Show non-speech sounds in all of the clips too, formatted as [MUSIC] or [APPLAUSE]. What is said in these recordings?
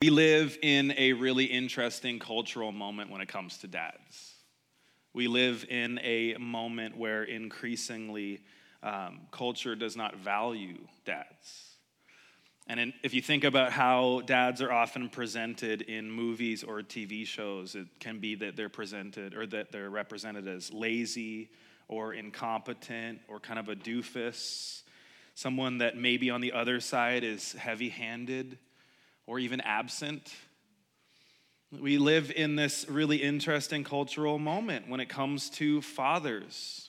We live in a really interesting cultural moment when it comes to dads. We live in a moment where increasingly um, culture does not value dads. And in, if you think about how dads are often presented in movies or TV shows, it can be that they're presented or that they're represented as lazy or incompetent or kind of a doofus, someone that maybe on the other side is heavy handed or even absent. We live in this really interesting cultural moment when it comes to fathers.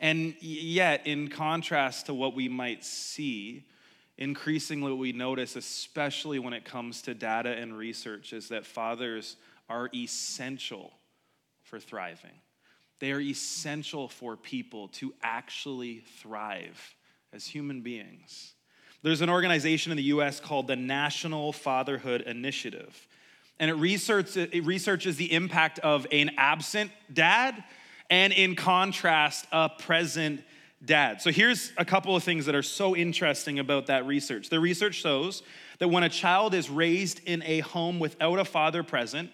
And yet, in contrast to what we might see, increasingly what we notice, especially when it comes to data and research, is that fathers are essential for thriving. They are essential for people to actually thrive as human beings. There's an organization in the US called the National Fatherhood Initiative. And it, research, it researches the impact of an absent dad and, in contrast, a present dad. So here's a couple of things that are so interesting about that research. The research shows that when a child is raised in a home without a father present,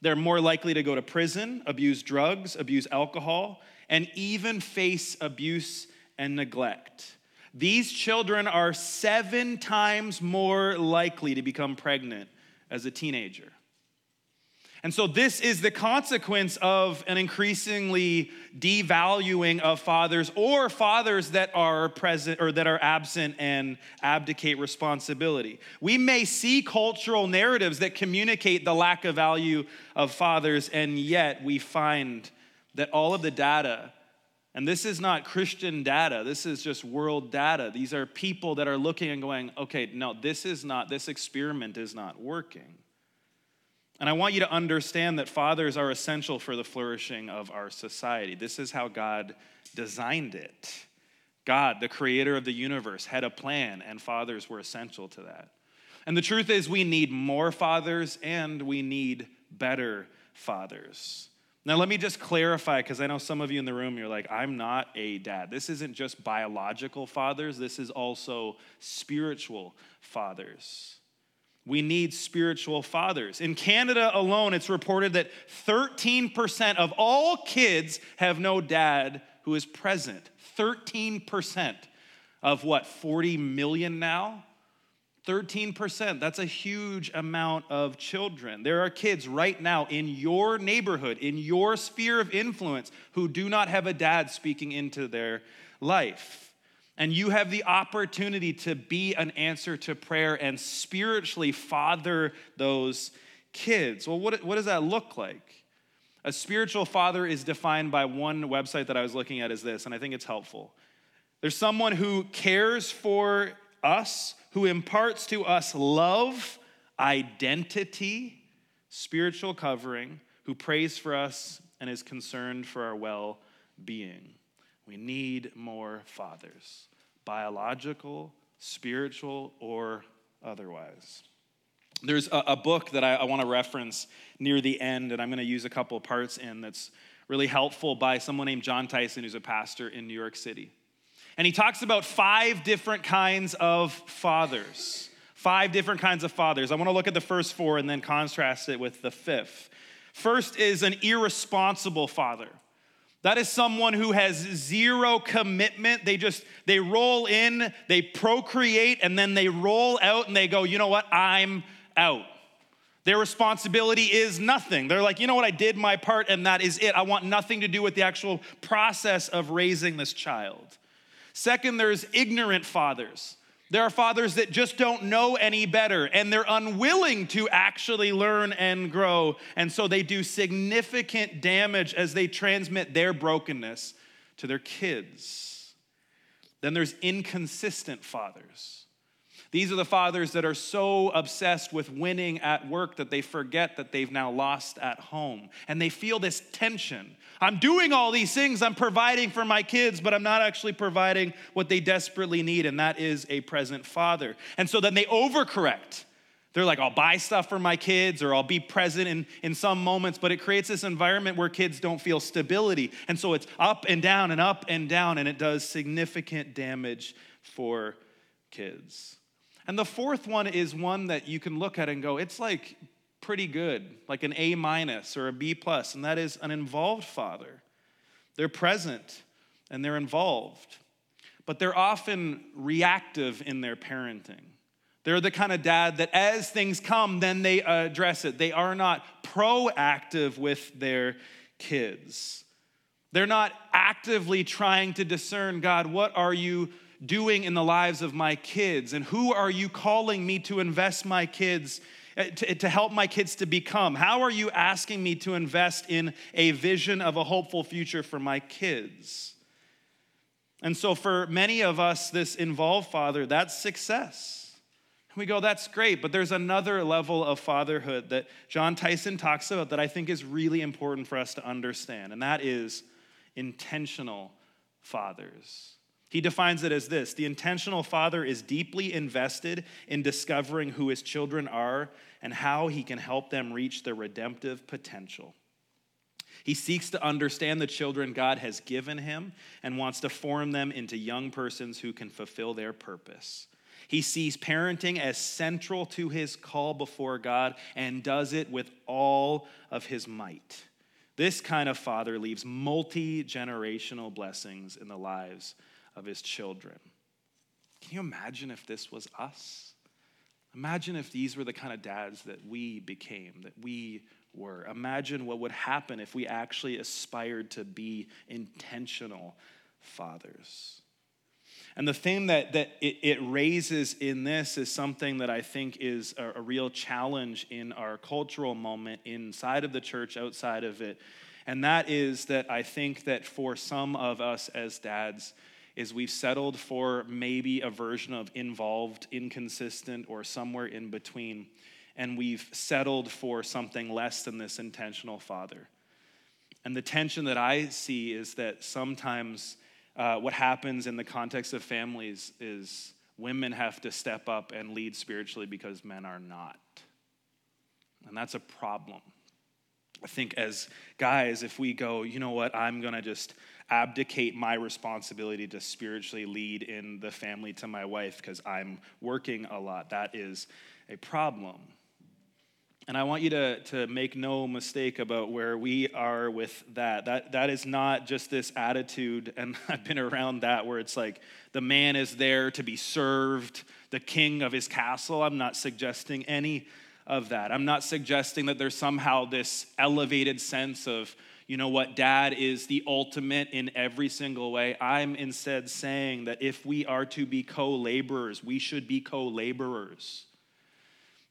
they're more likely to go to prison, abuse drugs, abuse alcohol, and even face abuse and neglect. These children are seven times more likely to become pregnant as a teenager. And so, this is the consequence of an increasingly devaluing of fathers or fathers that are present or that are absent and abdicate responsibility. We may see cultural narratives that communicate the lack of value of fathers, and yet we find that all of the data and this is not Christian data. This is just world data. These are people that are looking and going, okay, no, this is not, this experiment is not working. And I want you to understand that fathers are essential for the flourishing of our society. This is how God designed it. God, the creator of the universe, had a plan, and fathers were essential to that. And the truth is, we need more fathers and we need better fathers. Now, let me just clarify because I know some of you in the room, you're like, I'm not a dad. This isn't just biological fathers, this is also spiritual fathers. We need spiritual fathers. In Canada alone, it's reported that 13% of all kids have no dad who is present. 13% of what, 40 million now? 13%. That's a huge amount of children. There are kids right now in your neighborhood, in your sphere of influence, who do not have a dad speaking into their life. And you have the opportunity to be an answer to prayer and spiritually father those kids. Well, what, what does that look like? A spiritual father is defined by one website that I was looking at, is this, and I think it's helpful. There's someone who cares for us who imparts to us love, identity, spiritual covering, who prays for us and is concerned for our well being. We need more fathers, biological, spiritual, or otherwise. There's a, a book that I, I want to reference near the end, and I'm going to use a couple parts in that's really helpful by someone named Jon Tyson, who's a pastor in New York City. And he talks about five different kinds of fathers. Five different kinds of fathers. I want to look at the first four and then contrast it with the fifth. First is an irresponsible father. That is someone who has zero commitment. They just they roll in, they procreate and then they roll out and they go, "You know what? I'm out." Their responsibility is nothing. They're like, "You know what? I did my part and that is it. I want nothing to do with the actual process of raising this child." Second, there's ignorant fathers. There are fathers that just don't know any better and they're unwilling to actually learn and grow. And so they do significant damage as they transmit their brokenness to their kids. Then there's inconsistent fathers. These are the fathers that are so obsessed with winning at work that they forget that they've now lost at home. And they feel this tension. I'm doing all these things, I'm providing for my kids, but I'm not actually providing what they desperately need, and that is a present father. And so then they overcorrect. They're like, I'll buy stuff for my kids or I'll be present in, in some moments, but it creates this environment where kids don't feel stability. And so it's up and down and up and down, and it does significant damage for kids. And the fourth one is one that you can look at and go, it's like pretty good, like an A minus or a B plus, and that is an involved father. They're present and they're involved, but they're often reactive in their parenting. They're the kind of dad that as things come, then they address it. They are not proactive with their kids. They're not actively trying to discern, God, what are you doing in the lives of my kids? And who are you calling me to invest my kids, uh, to, to help my kids to become? How are you asking me to invest in a vision of a hopeful future for my kids? And so, for many of us, this involved father, that's success. We go, that's great, but there's another level of fatherhood that Jon Tyson talks about that I think is really important for us to understand, and that is intentional fathers. He defines it as this the intentional father is deeply invested in discovering who his children are and how he can help them reach their redemptive potential. He seeks to understand the children God has given him and wants to form them into young persons who can fulfill their purpose. He sees parenting as central to his call before God and does it with all of his might. This kind of father leaves multi generational blessings in the lives of his children. Can you imagine if this was us? Imagine if these were the kind of dads that we became, that we were. Imagine what would happen if we actually aspired to be intentional fathers. And the thing that, that it, it raises in this is something that I think is a, a real challenge in our cultural moment inside of the church, outside of it. And that is that I think that for some of us as dads, is we've settled for maybe a version of involved, inconsistent, or somewhere in between. And we've settled for something less than this intentional father. And the tension that I see is that sometimes uh, what happens in the context of families is women have to step up and lead spiritually because men are not. And that's a problem. I think as guys, if we go, you know what, I'm gonna just abdicate my responsibility to spiritually lead in the family to my wife because I'm working a lot, that is a problem. And I want you to, to make no mistake about where we are with that. that. That is not just this attitude, and [LAUGHS] I've been around that where it's like the man is there to be served, the king of his castle. I'm not suggesting any of that. I'm not suggesting that there's somehow this elevated sense of, you know what, dad is the ultimate in every single way. I'm instead saying that if we are to be co laborers, we should be co laborers.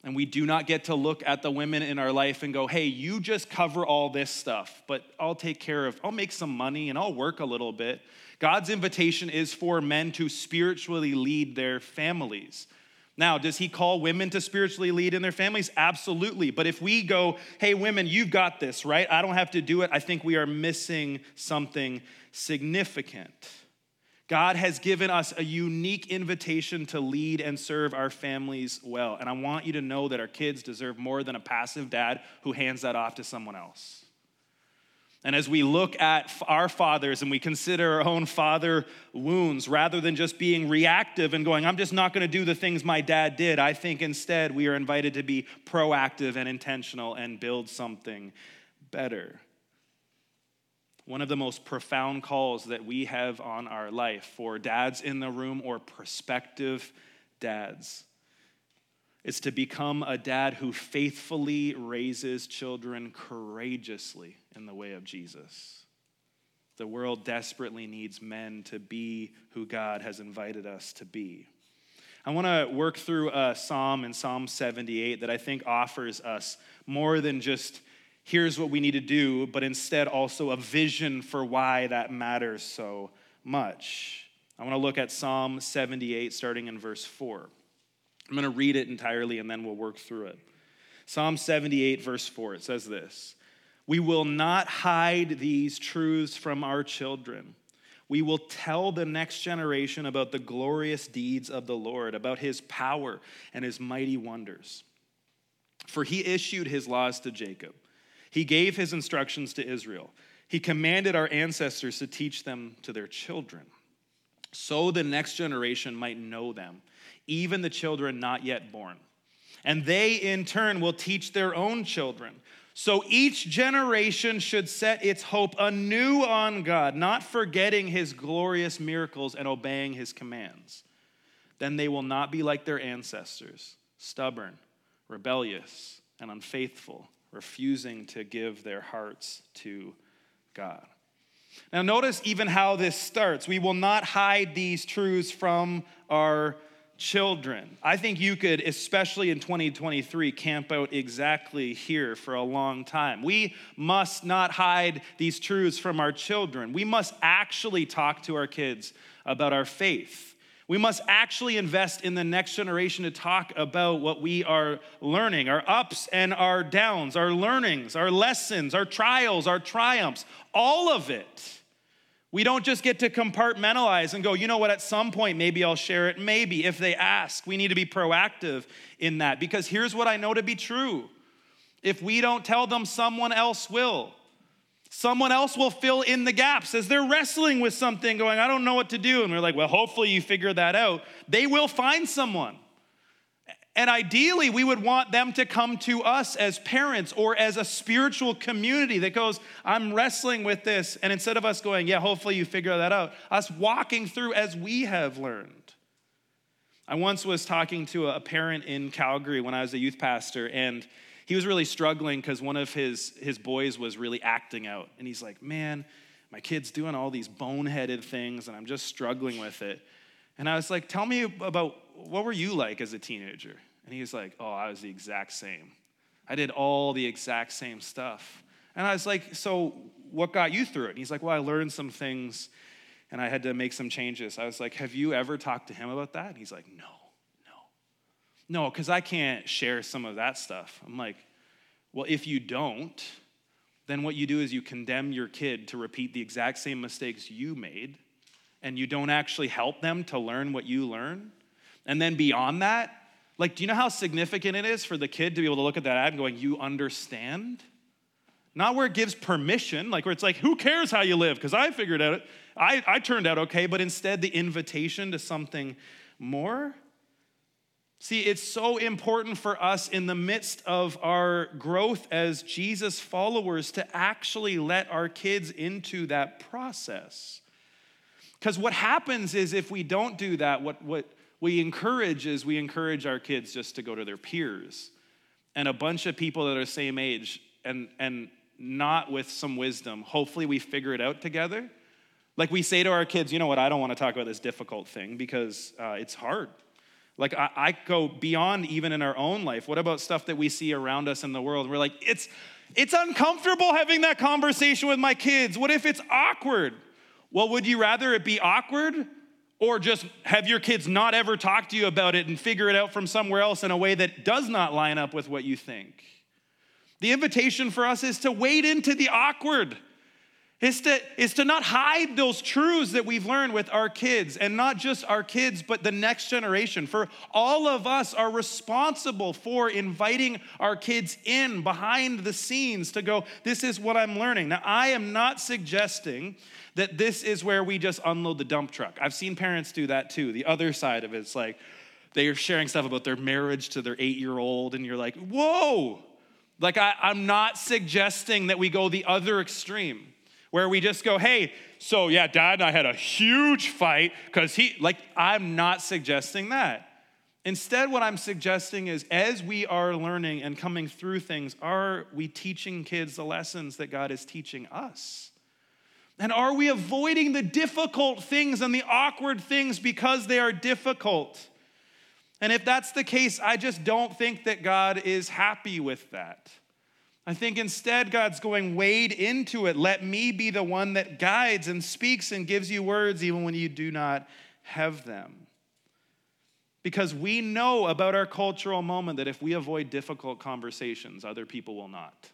And we do not get to look at the women in our life and go, hey, you just cover all this stuff, but I'll take care of, I'll make some money and I'll work a little bit. God's invitation is for men to spiritually lead their families. Now, does he call women to spiritually lead in their families? Absolutely. But if we go, hey, women, you've got this, right? I don't have to do it, I think we are missing something significant. God has given us a unique invitation to lead and serve our families well. And I want you to know that our kids deserve more than a passive dad who hands that off to someone else. And as we look at our fathers and we consider our own father wounds, rather than just being reactive and going, I'm just not going to do the things my dad did, I think instead we are invited to be proactive and intentional and build something better. One of the most profound calls that we have on our life for dads in the room or prospective dads is to become a dad who faithfully raises children courageously in the way of Jesus. The world desperately needs men to be who God has invited us to be. I want to work through a psalm in Psalm 78 that I think offers us more than just here's what we need to do, but instead also a vision for why that matters so much. I want to look at Psalm 78, starting in verse 4. I'm going to read it entirely and then we'll work through it. Psalm 78, verse 4, it says this We will not hide these truths from our children. We will tell the next generation about the glorious deeds of the Lord, about his power and his mighty wonders. For he issued his laws to Jacob he gave his instructions to Israel. He commanded our ancestors to teach them to their children, so the next generation might know them, even the children not yet born. And they, in turn, will teach their own children. So each generation should set its hope anew on God, not forgetting his glorious miracles and obeying his commands. Then they will not be like their ancestors, stubborn, rebellious, and unfaithful, refusing to give their hearts to God. Now, notice even how this starts. We will not hide these truths from our children. I think you could, especially in 2023, camp out exactly here for a long time. We must not hide these truths from our children. We must actually talk to our kids about our faith. We must actually invest in the next generation to talk about what we are learning our ups and our downs, our learnings, our lessons, our trials, our triumphs, all of it. We don't just get to compartmentalize and go, you know what, at some point, maybe I'll share it. Maybe if they ask, we need to be proactive in that because here's what I know to be true. If we don't tell them, someone else will. Someone else will fill in the gaps as they're wrestling with something, going, I don't know what to do. And we're like, well, hopefully you figure that out. They will find someone. And ideally, we would want them to come to us as parents or as a spiritual community that goes, I'm wrestling with this. And instead of us going, yeah, hopefully you figure that out, us walking through as we have learned. I once was talking to a parent in Calgary when I was a youth pastor, and he was really struggling because one of his, his boys was really acting out. And he's like, man, my kid's doing all these boneheaded things, and I'm just struggling with it. And I was like, tell me about what were you like as a teenager? And he was like, Oh, I was the exact same. I did all the exact same stuff. And I was like, So what got you through it? And he's like, Well, I learned some things and I had to make some changes. I was like, Have you ever talked to him about that? And he's like, No, no. No, because I can't share some of that stuff. I'm like, Well, if you don't, then what you do is you condemn your kid to repeat the exact same mistakes you made, and you don't actually help them to learn what you learn. And then beyond that, like, do you know how significant it is for the kid to be able to look at that ad and going, You understand? Not where it gives permission, like where it's like, Who cares how you live? Because I figured out it. I, I turned out okay, but instead the invitation to something more. See, it's so important for us in the midst of our growth as Jesus followers to actually let our kids into that process. Because what happens is if we don't do that, what, what, we encourage is we encourage our kids just to go to their peers and a bunch of people that are same age and, and not with some wisdom. Hopefully, we figure it out together. Like we say to our kids, you know what, I don't want to talk about this difficult thing because uh, it's hard. Like I, I, go beyond even in our own life. What about stuff that we see around us in the world? We're like, it's it's uncomfortable having that conversation with my kids. What if it's awkward? Well, would you rather it be awkward or just have your kids not ever talk to you about it and figure it out from somewhere else in a way that does not line up with what you think. The invitation for us is to wade into the awkward, is to, is to not hide those truths that we've learned with our kids, and not just our kids, but the next generation. For all of us are responsible for inviting our kids in behind the scenes to go, This is what I'm learning. Now, I am not suggesting that this is where we just unload the dump truck. I've seen parents do that too. The other side of it's like they are sharing stuff about their marriage to their eight year old, and you're like, whoa. Like, I, I'm not suggesting that we go the other extreme where we just go, hey, so yeah, dad and I had a huge fight because he, like, I'm not suggesting that. Instead, what I'm suggesting is as we are learning and coming through things, are we teaching kids the lessons that God is teaching us? And are we avoiding the difficult things and the awkward things because they are difficult? And if that's the case, I just don't think that God is happy with that. I think instead God's going, wade into it. Let me be the one that guides and speaks and gives you words even when you do not have them. Because we know about our cultural moment that if we avoid difficult conversations, other people will not.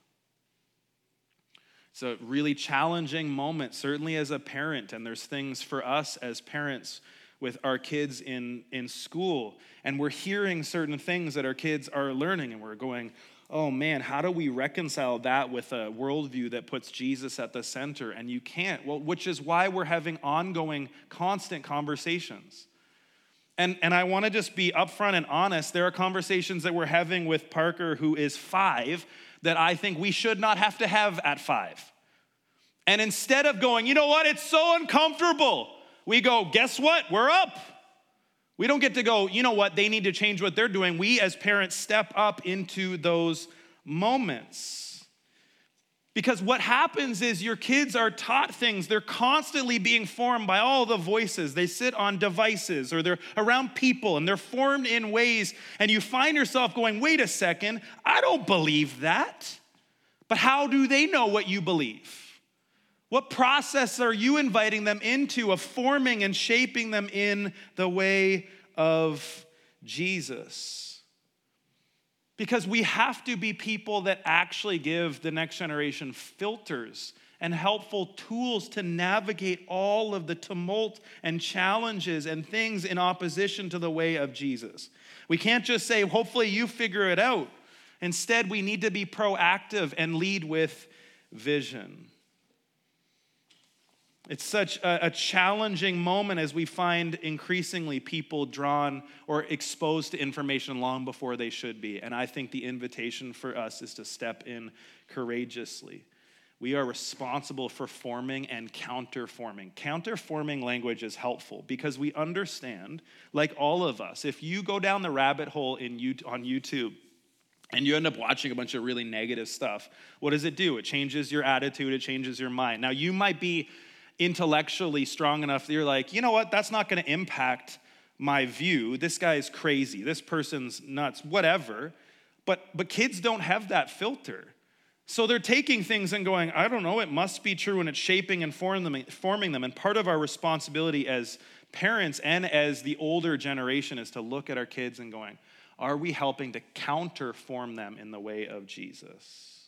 It's a really challenging moment, certainly as a parent, and there's things for us as parents with our kids in, in school, and we're hearing certain things that our kids are learning, and we're going, oh man, how do we reconcile that with a worldview that puts Jesus at the center? And you can't. Well, which is why we're having ongoing, constant conversations. And, and I want to just be upfront and honest. There are conversations that we're having with Parker, who is five, that I think we should not have to have at five. And instead of going, you know what, it's so uncomfortable, we go, guess what, we're up. We don't get to go, you know what, they need to change what they're doing. We as parents step up into those moments. Because what happens is your kids are taught things. They're constantly being formed by all the voices. They sit on devices or they're around people and they're formed in ways, and you find yourself going, wait a second, I don't believe that. But how do they know what you believe? What process are you inviting them into of forming and shaping them in the way of Jesus? Because we have to be people that actually give the next generation filters and helpful tools to navigate all of the tumult and challenges and things in opposition to the way of Jesus. We can't just say, hopefully you figure it out. Instead, we need to be proactive and lead with vision. It's such a, a, challenging moment as we find increasingly people drawn or exposed to information long before they should be. And I think the invitation for us is to step in courageously. We are responsible for forming and counterforming. Counterforming language is helpful because we understand, like all of us, if you go down the rabbit hole in, on YouTube, and you end up watching a bunch of really negative stuff, what does it do? It changes your attitude, it changes your mind. Now, you might be intellectually strong enough that you're like, you know what, that's not going to impact my view. This guy's crazy. This person's nuts, whatever. But, but kids don't have that filter. So they're taking things and going, I don't know, it must be true, and it's shaping and forming them. Forming them. And part of our responsibility as parents and as the older generation is to look at our kids and going, are we helping to counterform them in the way of Jesus?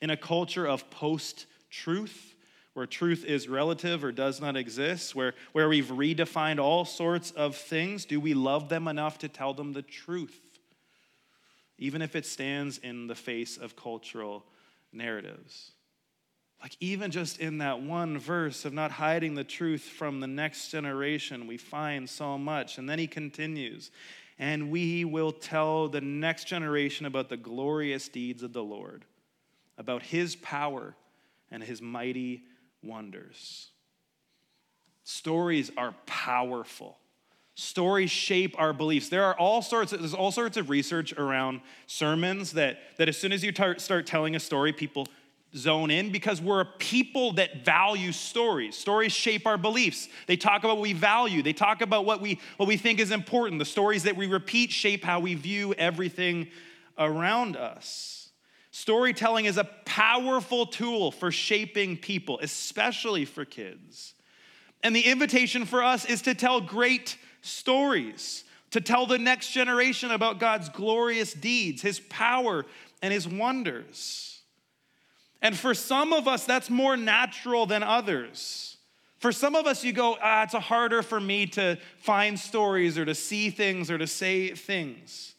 In a culture of post truth, where truth is relative or does not exist, where, where we've redefined all sorts of things, do we love them enough to tell them the truth? Even if it stands in the face of cultural narratives. Like, even just in that one verse of not hiding the truth from the next generation, we find so much. And then he continues, and we will tell the next generation about the glorious deeds of the Lord, about his power and his mighty wonders. Stories are powerful. Stories shape our beliefs. There are all sorts of, there's all sorts of research around sermons that, that as soon as you tar- start telling a story, people zone in because we're a people that value stories. Stories shape our beliefs. They talk about what we value. They talk about what we, what we think is important. The stories that we repeat shape how we view everything around us. Storytelling is a powerful tool for shaping people, especially for kids. And the invitation for us is to tell great stories, to tell the next generation about God's glorious deeds, His power, and His wonders. And for some of us, that's more natural than others. For some of us, you go, ah, it's harder for me to find stories or to see things or to say things.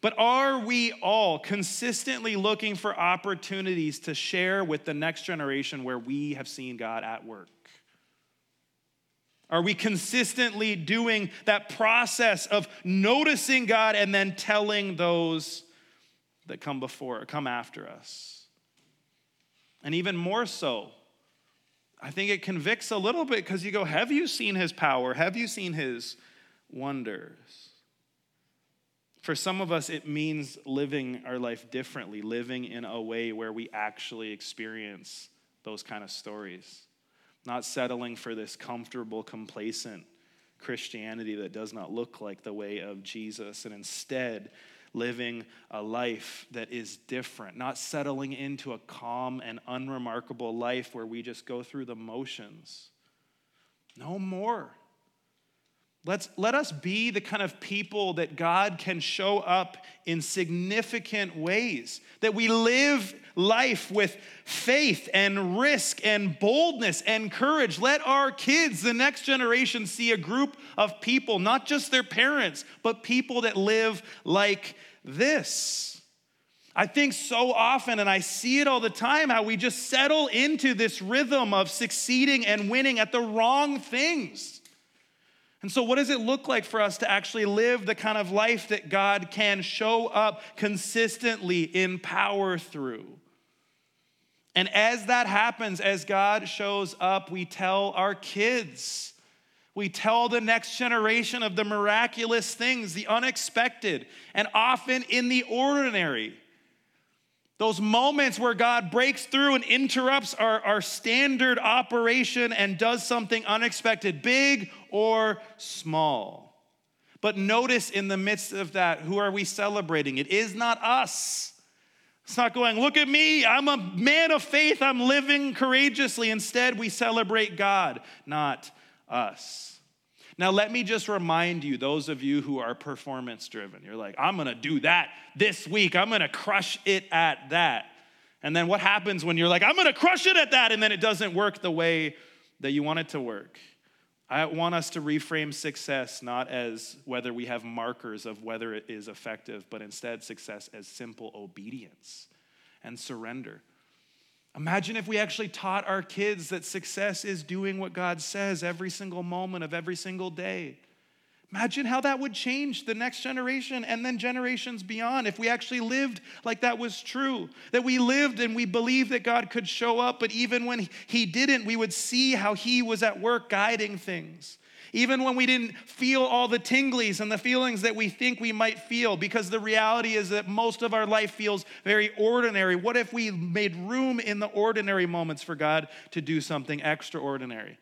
But are we all consistently looking for opportunities to share with the next generation where we have seen God at work? Are we consistently doing that process of noticing God and then telling those that come before, come after us? And even more so, I think it convicts a little bit because you go, Have you seen his power? Have you seen his wonders? For some of us, it means living our life differently, living in a way where we actually experience those kind of stories, not settling for this comfortable, complacent Christianity that does not look like the way of Jesus, and instead living a life that is different, not settling into a calm and unremarkable life where we just go through the motions. No more. Let's, let us be the kind of people that God can show up in significant ways, that we live life with faith and risk and boldness and courage. Let our kids, the next generation, see a group of people, not just their parents, but people that live like this. I think so often, and I see it all the time, how we just settle into this rhythm of succeeding and winning at the wrong things. And so, what does it look like for us to actually live the kind of life that God can show up consistently in power through? And as that happens, as God shows up, we tell our kids, we tell the next generation of the miraculous things, the unexpected, and often in the ordinary. Those moments where God breaks through and interrupts our, our standard operation and does something unexpected, big or small. But notice in the midst of that, who are we celebrating? It is not us. It's not going, look at me, I'm a man of faith, I'm living courageously. Instead, we celebrate God, not us. Now, let me just remind you, those of you who are performance driven, you're like, I'm gonna do that this week, I'm gonna crush it at that. And then what happens when you're like, I'm gonna crush it at that, and then it doesn't work the way that you want it to work? I want us to reframe success not as whether we have markers of whether it is effective, but instead success as simple obedience and surrender. Imagine if we actually taught our kids that success is doing what God says every single moment of every single day. Imagine how that would change the next generation and then generations beyond if we actually lived like that was true. That we lived and we believed that God could show up, but even when He didn't, we would see how He was at work guiding things. Even when we didn't feel all the tinglies and the feelings that we think we might feel, because the reality is that most of our life feels very ordinary. What if we made room in the ordinary moments for God to do something extraordinary?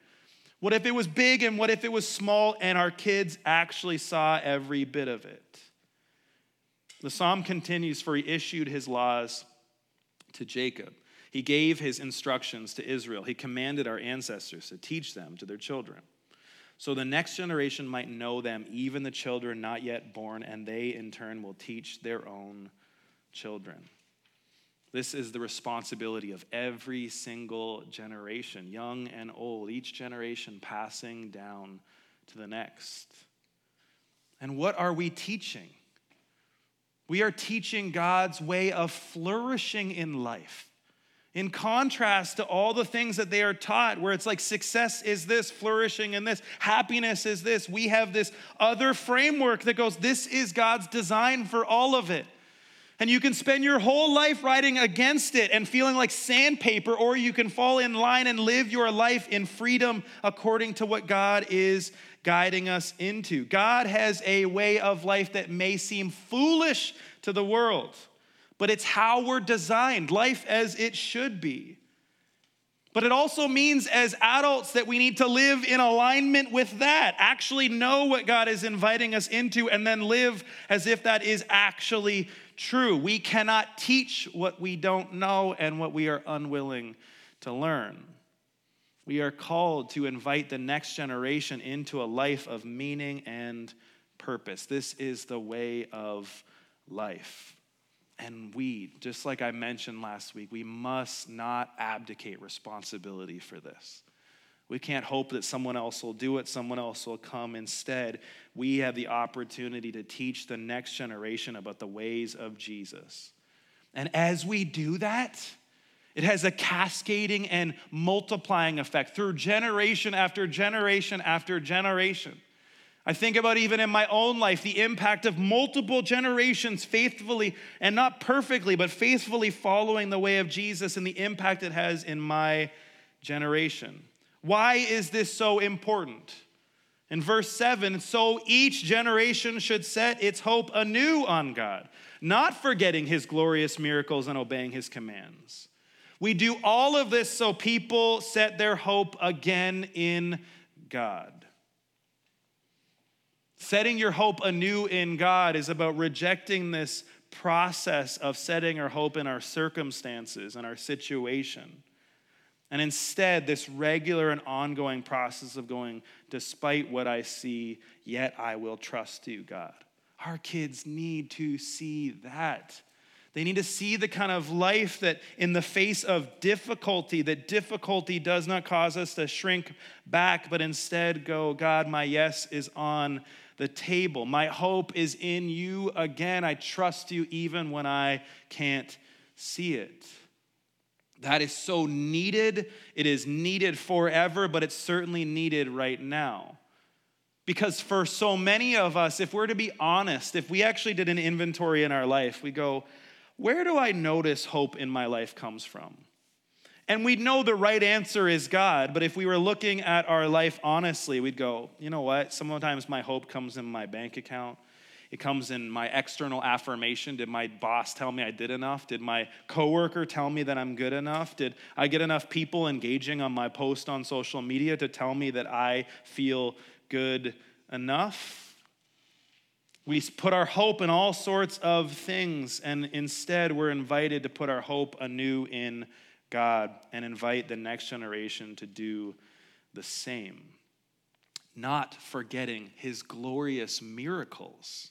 What if it was big and what if it was small and our kids actually saw every bit of it? The psalm continues For he issued his laws to Jacob. He gave his instructions to Israel. He commanded our ancestors to teach them to their children. So the next generation might know them, even the children not yet born, and they in turn will teach their own children. This is the responsibility of every single generation, young and old, each generation passing down to the next. And what are we teaching? We are teaching God's way of flourishing in life. In contrast to all the things that they are taught, where it's like success is this, flourishing in this, happiness is this, we have this other framework that goes, this is God's design for all of it. And you can spend your whole life writing against it and feeling like sandpaper, or you can fall in line and live your life in freedom according to what God is guiding us into. God has a way of life that may seem foolish to the world, but it's how we're designed, life as it should be. But it also means as adults that we need to live in alignment with that, actually know what God is inviting us into, and then live as if that is actually true. We cannot teach what we don't know and what we are unwilling to learn. We are called to invite the next generation into a life of meaning and purpose. This is the way of life. And we, just like I mentioned last week, we must not abdicate responsibility for this. We can't hope that someone else will do it, someone else will come. Instead, we have the opportunity to teach the next generation about the ways of Jesus. And as we do that, it has a cascading and multiplying effect through generation after generation after generation. I think about even in my own life the impact of multiple generations faithfully and not perfectly, but faithfully following the way of Jesus and the impact it has in my generation. Why is this so important? In verse 7, so each generation should set its hope anew on God, not forgetting his glorious miracles and obeying his commands. We do all of this so people set their hope again in God. Setting your hope anew in God is about rejecting this process of setting our hope in our circumstances and our situation and instead, this regular and ongoing process of going, despite what I see, yet I will trust you, God. Our kids need to see that. They need to see the kind of life that, in the face of difficulty, that difficulty does not cause us to shrink back, but instead go, God, my yes is on the table. My hope is in you again. I trust you even when I can't see it. That is so needed. It is needed forever, but it's certainly needed right now. Because for so many of us, if we're to be honest, if we actually did an inventory in our life, we go, where do I notice hope in my life comes from? And we'd know the right answer is God, but if we were looking at our life honestly, we'd go, you know what? Sometimes my hope comes in my bank account. It comes in my external affirmation. Did my boss tell me I did enough? Did my coworker tell me that I'm good enough? Did I get enough people engaging on my post on social media to tell me that I feel good enough? We put our hope in all sorts of things, and instead we're invited to put our hope anew in God and invite the next generation to do the same. Not forgetting his glorious miracles.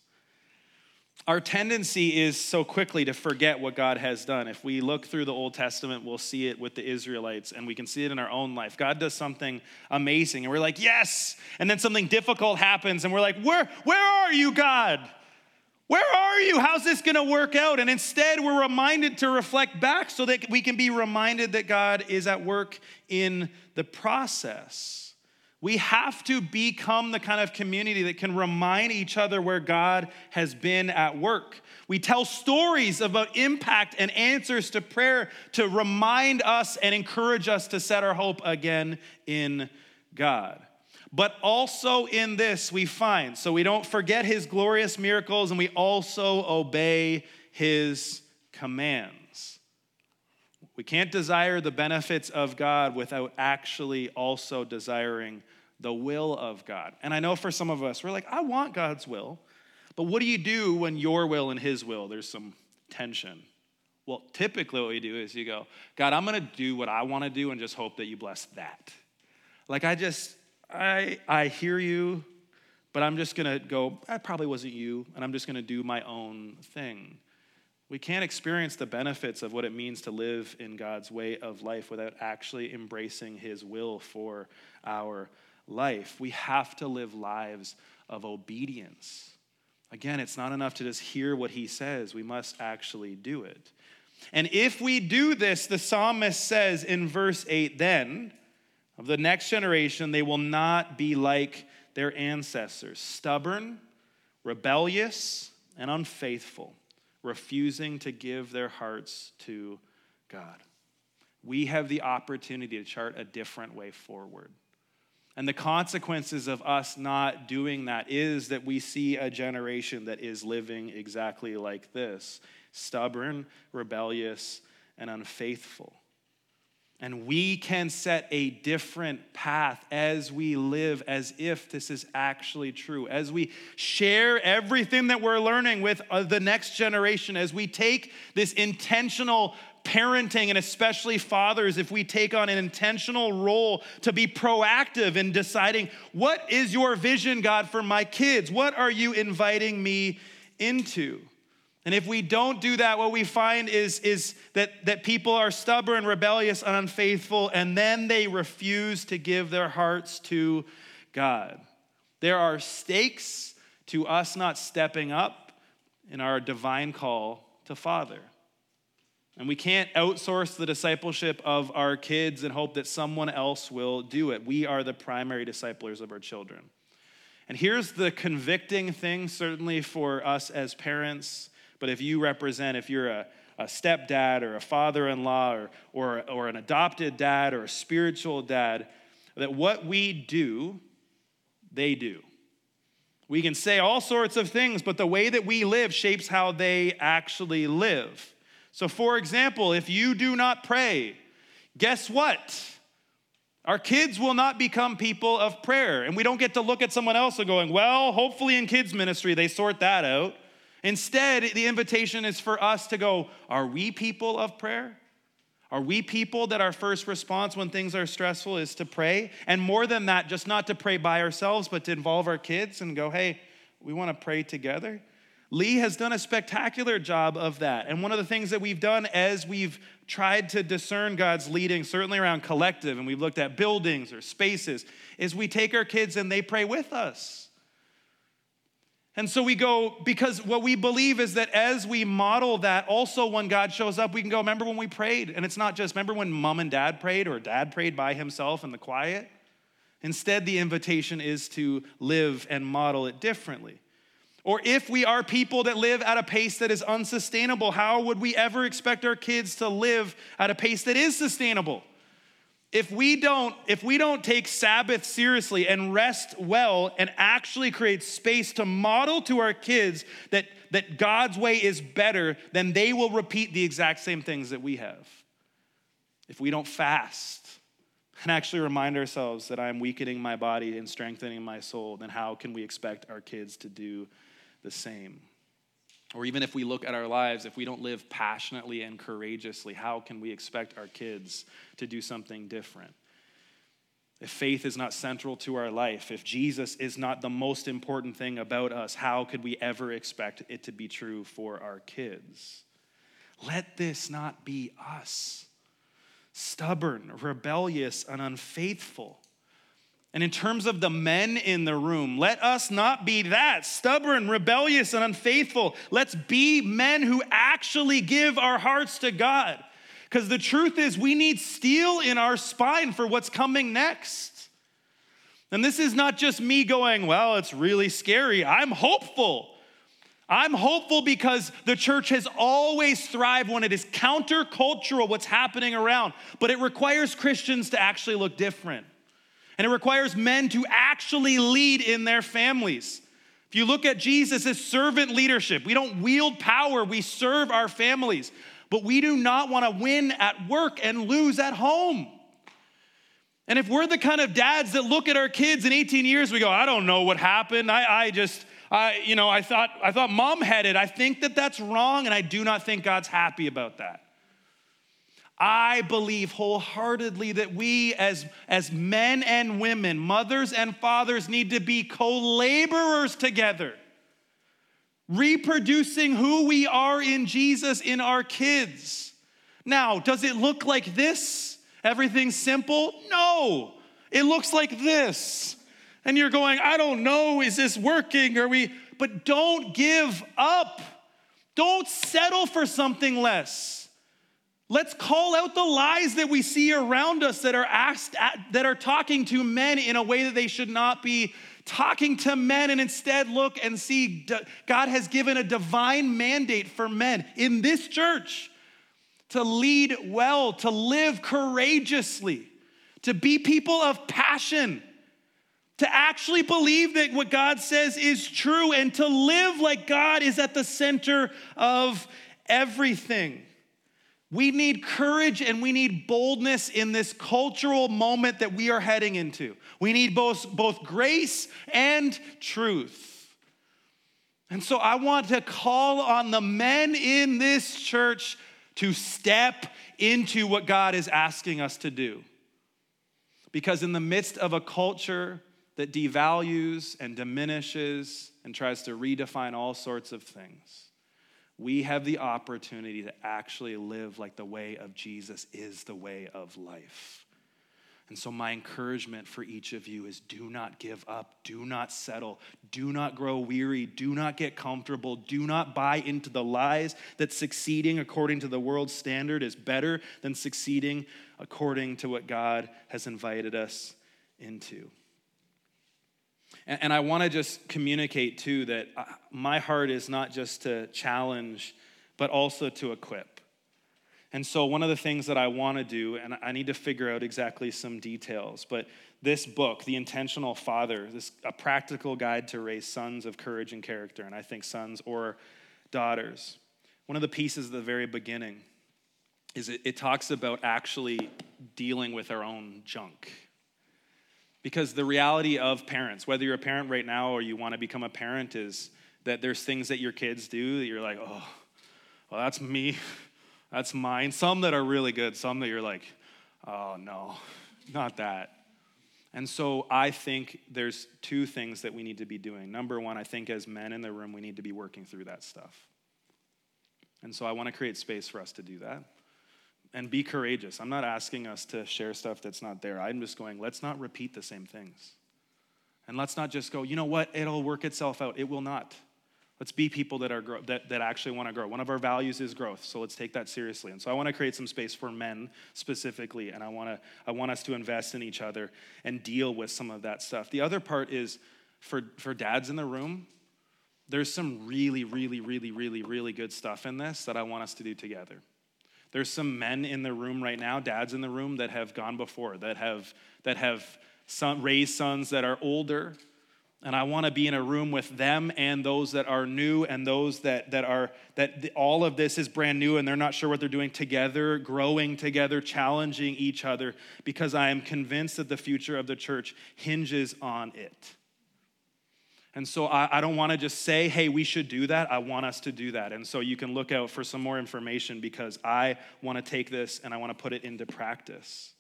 Our tendency is so quickly to forget what God has done. If we look through the Old Testament, we'll see it with the Israelites and we can see it in our own life. God does something amazing and we're like, yes. And then something difficult happens and we're like, where, where are you, God? Where are you? How's this going to work out? And instead, we're reminded to reflect back so that we can be reminded that God is at work in the process. We have to become the kind of community that can remind each other where God has been at work. We tell stories about impact and answers to prayer to remind us and encourage us to set our hope again in God. But also in this, we find, so we don't forget his glorious miracles and we also obey his commands. We can't desire the benefits of God without actually also desiring the will of God. And I know for some of us, we're like, I want God's will. But what do you do when your will and his will, there's some tension? Well, typically what we do is you go, God, I'm going to do what I want to do and just hope that you bless that. Like, I just, I, I hear you, but I'm just going to go, that probably wasn't you, and I'm just going to do my own thing. We can't experience the benefits of what it means to live in God's way of life without actually embracing His will for our life. We have to live lives of obedience. Again, it's not enough to just hear what He says, we must actually do it. And if we do this, the psalmist says in verse 8, then, of the next generation, they will not be like their ancestors, stubborn, rebellious, and unfaithful, refusing to give their hearts to God. We have the opportunity to chart a different way forward. And the consequences of us not doing that is that we see a generation that is living exactly like this stubborn, rebellious, and unfaithful. And we can set a different path as we live as if this is actually true. As we share everything that we're learning with uh, the next generation, as we take this intentional parenting, and especially fathers, if we take on an intentional role to be proactive in deciding what is your vision, God, for my kids? What are you inviting me into? And if we don't do that, what we find is, is that, that people are stubborn, rebellious, and unfaithful, and then they refuse to give their hearts to God. There are stakes to us not stepping up in our divine call to Father. And we can't outsource the discipleship of our kids and hope that someone else will do it. We are the primary disciplers of our children. And here's the convicting thing, certainly for us as parents but if you represent, if you're a, a stepdad or a father in law or, or, or an adopted dad or a spiritual dad, that what we do, they do. We can say all sorts of things, but the way that we live shapes how they actually live. So, for example, if you do not pray, guess what? Our kids will not become people of prayer. And we don't get to look at someone else and going, well, hopefully in kids' ministry they sort that out. Instead, the invitation is for us to go, are we people of prayer? Are we people that our first response when things are stressful is to pray? And more than that, just not to pray by ourselves, but to involve our kids and go, hey, we want to pray together? Lee has done a spectacular job of that. And one of the things that we've done as we've tried to discern God's leading, certainly around collective, and we've looked at buildings or spaces, is we take our kids and they pray with us. And so we go, because what we believe is that as we model that, also when God shows up, we can go, remember when we prayed? And it's not just, remember when mom and dad prayed or dad prayed by himself in the quiet? Instead, the invitation is to live and model it differently. Or if we are people that live at a pace that is unsustainable, how would we ever expect our kids to live at a pace that is sustainable? If we don't if we don't take Sabbath seriously and rest well and actually create space to model to our kids that that God's way is better, then they will repeat the exact same things that we have. If we don't fast and actually remind ourselves that I'm weakening my body and strengthening my soul, then how can we expect our kids to do the same. Or even if we look at our lives, if we don't live passionately and courageously, how can we expect our kids to do something different? If faith is not central to our life, if Jesus is not the most important thing about us, how could we ever expect it to be true for our kids? Let this not be us. Stubborn, rebellious, and unfaithful. And in terms of the men in the room, let us not be that stubborn, rebellious, and unfaithful. Let's be men who actually give our hearts to God. Because the truth is, we need steel in our spine for what's coming next. And this is not just me going, well, it's really scary. I'm hopeful. I'm hopeful because the church has always thrived when it is countercultural what's happening around, but it requires Christians to actually look different. And it requires men to actually lead in their families. If you look at Jesus' servant leadership, we don't wield power, we serve our families. But we do not want to win at work and lose at home. And if we're the kind of dads that look at our kids in 18 years, we go, I don't know what happened. I, I just, I, you know, I thought, I thought mom had it. I think that that's wrong, and I do not think God's happy about that. I believe wholeheartedly that we, as, as men and women, mothers and fathers, need to be co laborers together, reproducing who we are in Jesus in our kids. Now, does it look like this? Everything's simple? No, it looks like this. And you're going, I don't know, is this working? Are we? But don't give up. Don't settle for something less. Let's call out the lies that we see around us that are asked at, that are talking to men in a way that they should not be talking to men and instead look and see God has given a divine mandate for men in this church to lead well, to live courageously, to be people of passion, to actually believe that what God says is true and to live like God is at the center of everything. We need courage and we need boldness in this cultural moment that we are heading into. We need both, both grace and truth. And so I want to call on the men in this church to step into what God is asking us to do. Because in the midst of a culture that devalues and diminishes and tries to redefine all sorts of things, we have the opportunity to actually live like the way of Jesus is the way of life. And so, my encouragement for each of you is do not give up, do not settle, do not grow weary, do not get comfortable, do not buy into the lies that succeeding according to the world's standard is better than succeeding according to what God has invited us into. And, and I want to just communicate too that uh, my heart is not just to challenge, but also to equip. And so, one of the things that I want to do, and I need to figure out exactly some details, but this book, The Intentional Father, this a practical guide to raise sons of courage and character, and I think sons or daughters. One of the pieces at the very beginning is it, it talks about actually dealing with our own junk because the reality of parents, whether you're a parent right now or you want to become a parent, is that there's things that your kids do that you're like, oh, well, that's me. [LAUGHS] That's mine. Some that are really good, some that you're like, oh, no, not that. And so I think there's two things that we need to be doing. Number one, I think as men in the room, we need to be working through that stuff. And so I want to create space for us to do that and be courageous. I'm not asking us to share stuff that's not there. I'm just going, let's not repeat the same things. And let's not just go, you know what, it'll work itself out. It will not. Let's be people that, are grow- that, that actually want to grow. One of our values is growth, so let's take that seriously. And so I want to create some space for men specifically, and I want, to, I want us to invest in each other and deal with some of that stuff. The other part is for, for dads in the room, there's some really, really, really, really, really good stuff in this that I want us to do together. There's some men in the room right now, dads in the room that have gone before, that have, that have son, raised sons that are older. And I want to be in a room with them and those that are new and those that, that are, that all of this is brand new and they're not sure what they're doing together, growing together, challenging each other, because I am convinced that the future of the church hinges on it. And so I, I don't want to just say, hey, we should do that. I want us to do that. And so you can look out for some more information because I want to take this and I want to put it into practice.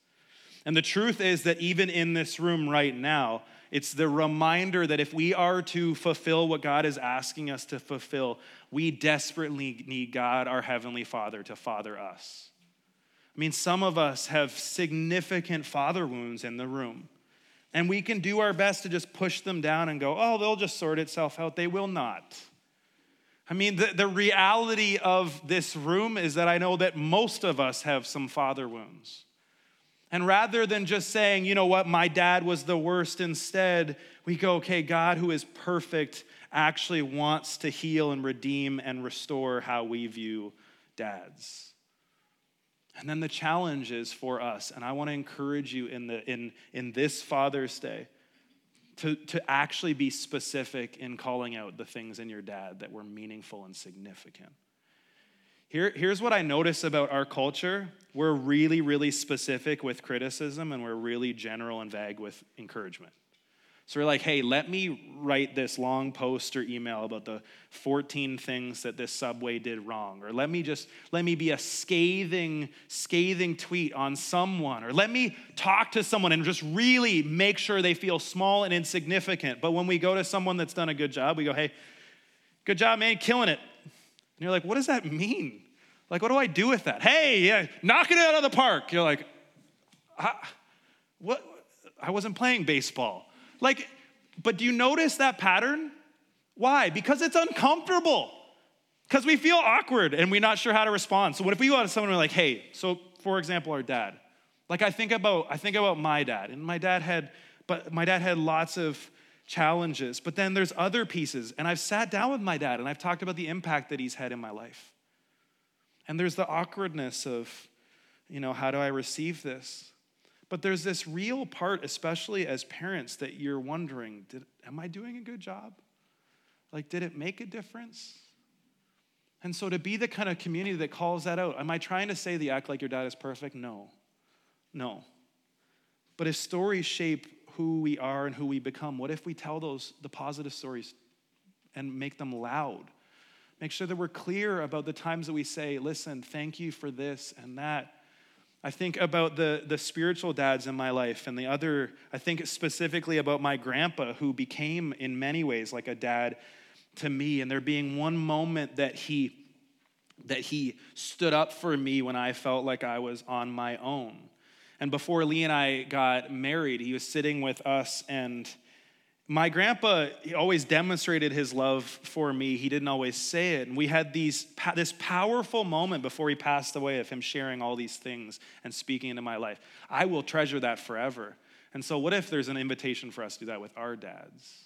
And the truth is that even in this room right now, it's the reminder that if we are to fulfill what God is asking us to fulfill, we desperately need God, our Heavenly Father, to father us. I mean, some of us have significant father wounds in the room. And we can do our best to just push them down and go, oh, they'll just sort itself out. They will not. I mean, the, the reality of this room is that I know that most of us have some father wounds. And rather than just saying, you know what, my dad was the worst, instead, we go, okay, God, who is perfect, actually wants to heal and redeem and restore how we view dads. And then the challenge is for us, and I want to encourage you in, the, in, in this Father's Day to, to actually be specific in calling out the things in your dad that were meaningful and significant. Here, here's what I notice about our culture we're really, really specific with criticism, and we're really general and vague with encouragement. So we're like, hey, let me write this long post or email about the 14 things that this subway did wrong. Or let me just, let me be a scathing, scathing tweet on someone. Or let me talk to someone and just really make sure they feel small and insignificant. But when we go to someone that's done a good job, we go, hey, good job, man, killing it. And you're like, what does that mean? Like, what do I do with that? Hey, yeah, knocking it out of the park. You're like, ah, what? I wasn't playing baseball. Like, but do you notice that pattern? Why? Because it's uncomfortable. Because we feel awkward and we're not sure how to respond. So what if we go to someone and we're like, hey, so for example, our dad. Like I think about, I think about my dad, and my dad had, but my dad had lots of challenges. But then there's other pieces, and I've sat down with my dad and I've talked about the impact that he's had in my life. And there's the awkwardness of, you know, how do I receive this? But there's this real part, especially as parents, that you're wondering did, Am I doing a good job? Like, did it make a difference? And so to be the kind of community that calls that out, am I trying to say the act like your dad is perfect? No. No. But if stories shape who we are and who we become, what if we tell those the positive stories and make them loud? Make sure that we're clear about the times that we say, listen, thank you for this and that. I think about the, the spiritual dads in my life and the other, I think specifically about my grandpa who became in many ways like a dad to me. And there being one moment that he that he stood up for me when I felt like I was on my own. And before Lee and I got married, he was sitting with us and my grandpa always demonstrated his love for me. He didn't always say it. And we had these this powerful moment before he passed away of him sharing all these things and speaking into my life. I will treasure that forever. And so what if there's an invitation for us to do that with our dads?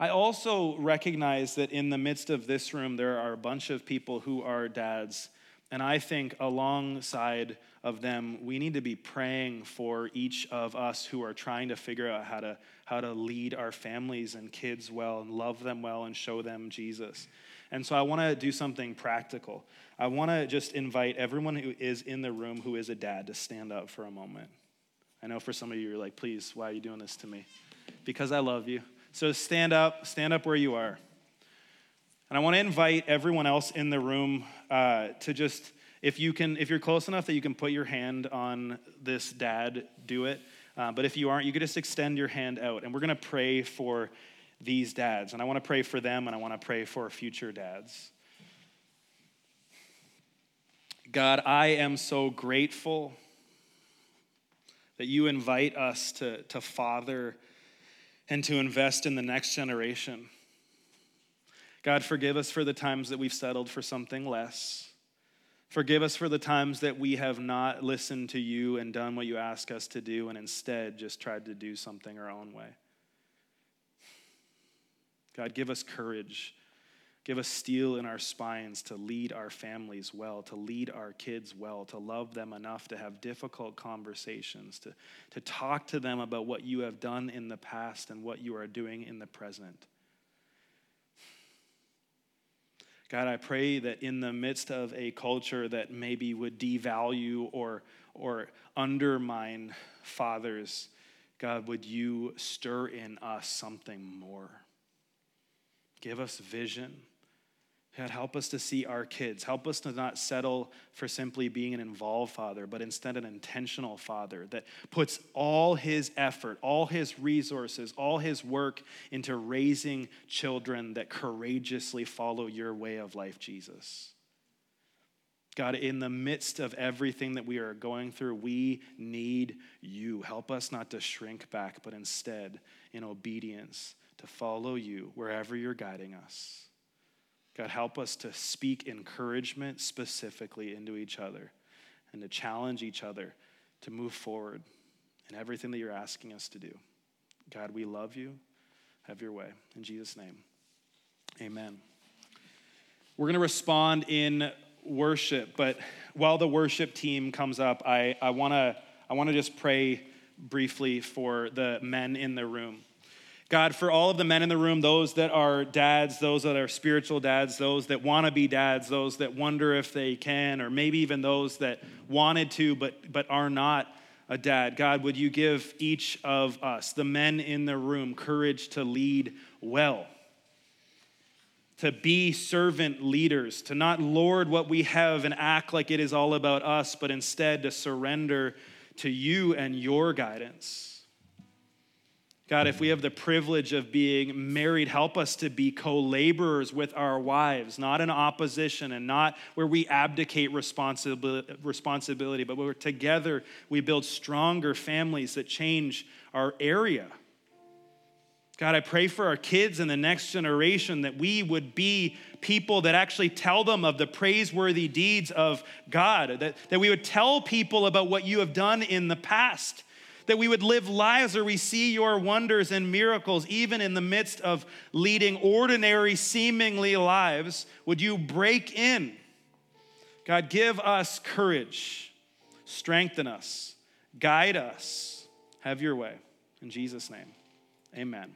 I also recognize that in the midst of this room there are a bunch of people who are dads and i think alongside of them, we need to be praying for each of us who are trying to figure out how to, how to lead our families and kids well and love them well and show them Jesus. And so I want to do something practical. I want to just invite everyone who is in the room who is a dad to stand up for a moment. I know for some of you, you're like, please, why are you doing this to me? Because I love you. So stand up, stand up where you are. And I want to invite everyone else in the room uh, to just if you can if you're close enough that you can put your hand on this dad do it Uh, but if you aren't, you could just extend your hand out. And we're going to pray for these dads. And I want to pray for them and I want to pray for future dads. God, I am so grateful that you invite us to, to father and to invest in the next generation. God, forgive us for the times that we've settled for something less. Forgive us for the times that we have not listened to you and done what you ask us to do and instead just tried to do something our own way. God, give us courage. Give us steel in our spines to lead our families well, to lead our kids well, to love them enough to have difficult conversations, to, to talk to them about what you have done in the past and what you are doing in the present. God, I pray that in the midst of a culture that maybe would devalue or, or undermine fathers, God, would you stir in us something more? Give us vision. God, help us to see our kids. Help us to not settle for simply being an involved father, but instead an intentional father that puts all his effort, all his resources, all his work into raising children that courageously follow your way of life, Jesus. God, in the midst of everything that we are going through, we need you. Help us not to shrink back, but instead, in obedience, to follow you wherever you're guiding us. God, help us to speak encouragement specifically into each other and to challenge each other to move forward in everything that you're asking us to do. God, we love you. Have your way. In Jesus' name, amen. We're going to respond in worship, but while the worship team comes up, I, I want to I wanna just pray briefly for the men in the room. God, for all of the men in the room, those that are dads, those that are spiritual dads, those that want to be dads, those that wonder if they can, or maybe even those that wanted to but, but are not a dad, God, would you give each of us, the men in the room, courage to lead well? To be servant leaders, to not lord what we have and act like it is all about us, but instead to surrender to you and your guidance. God, if we have the privilege of being married, help us to be co laborers with our wives, not in opposition and not where we abdicate responsibility, but where together we build stronger families that change our area. God, I pray for our kids and the next generation that we would be people that actually tell them of the praiseworthy deeds of God, that, that we would tell people about what you have done in the past that we would live lives where we see your wonders and miracles, even in the midst of leading ordinary, seemingly lives. Would you break in? God, give us courage, strengthen us, guide us. Have your way. In Jesus' name, amen.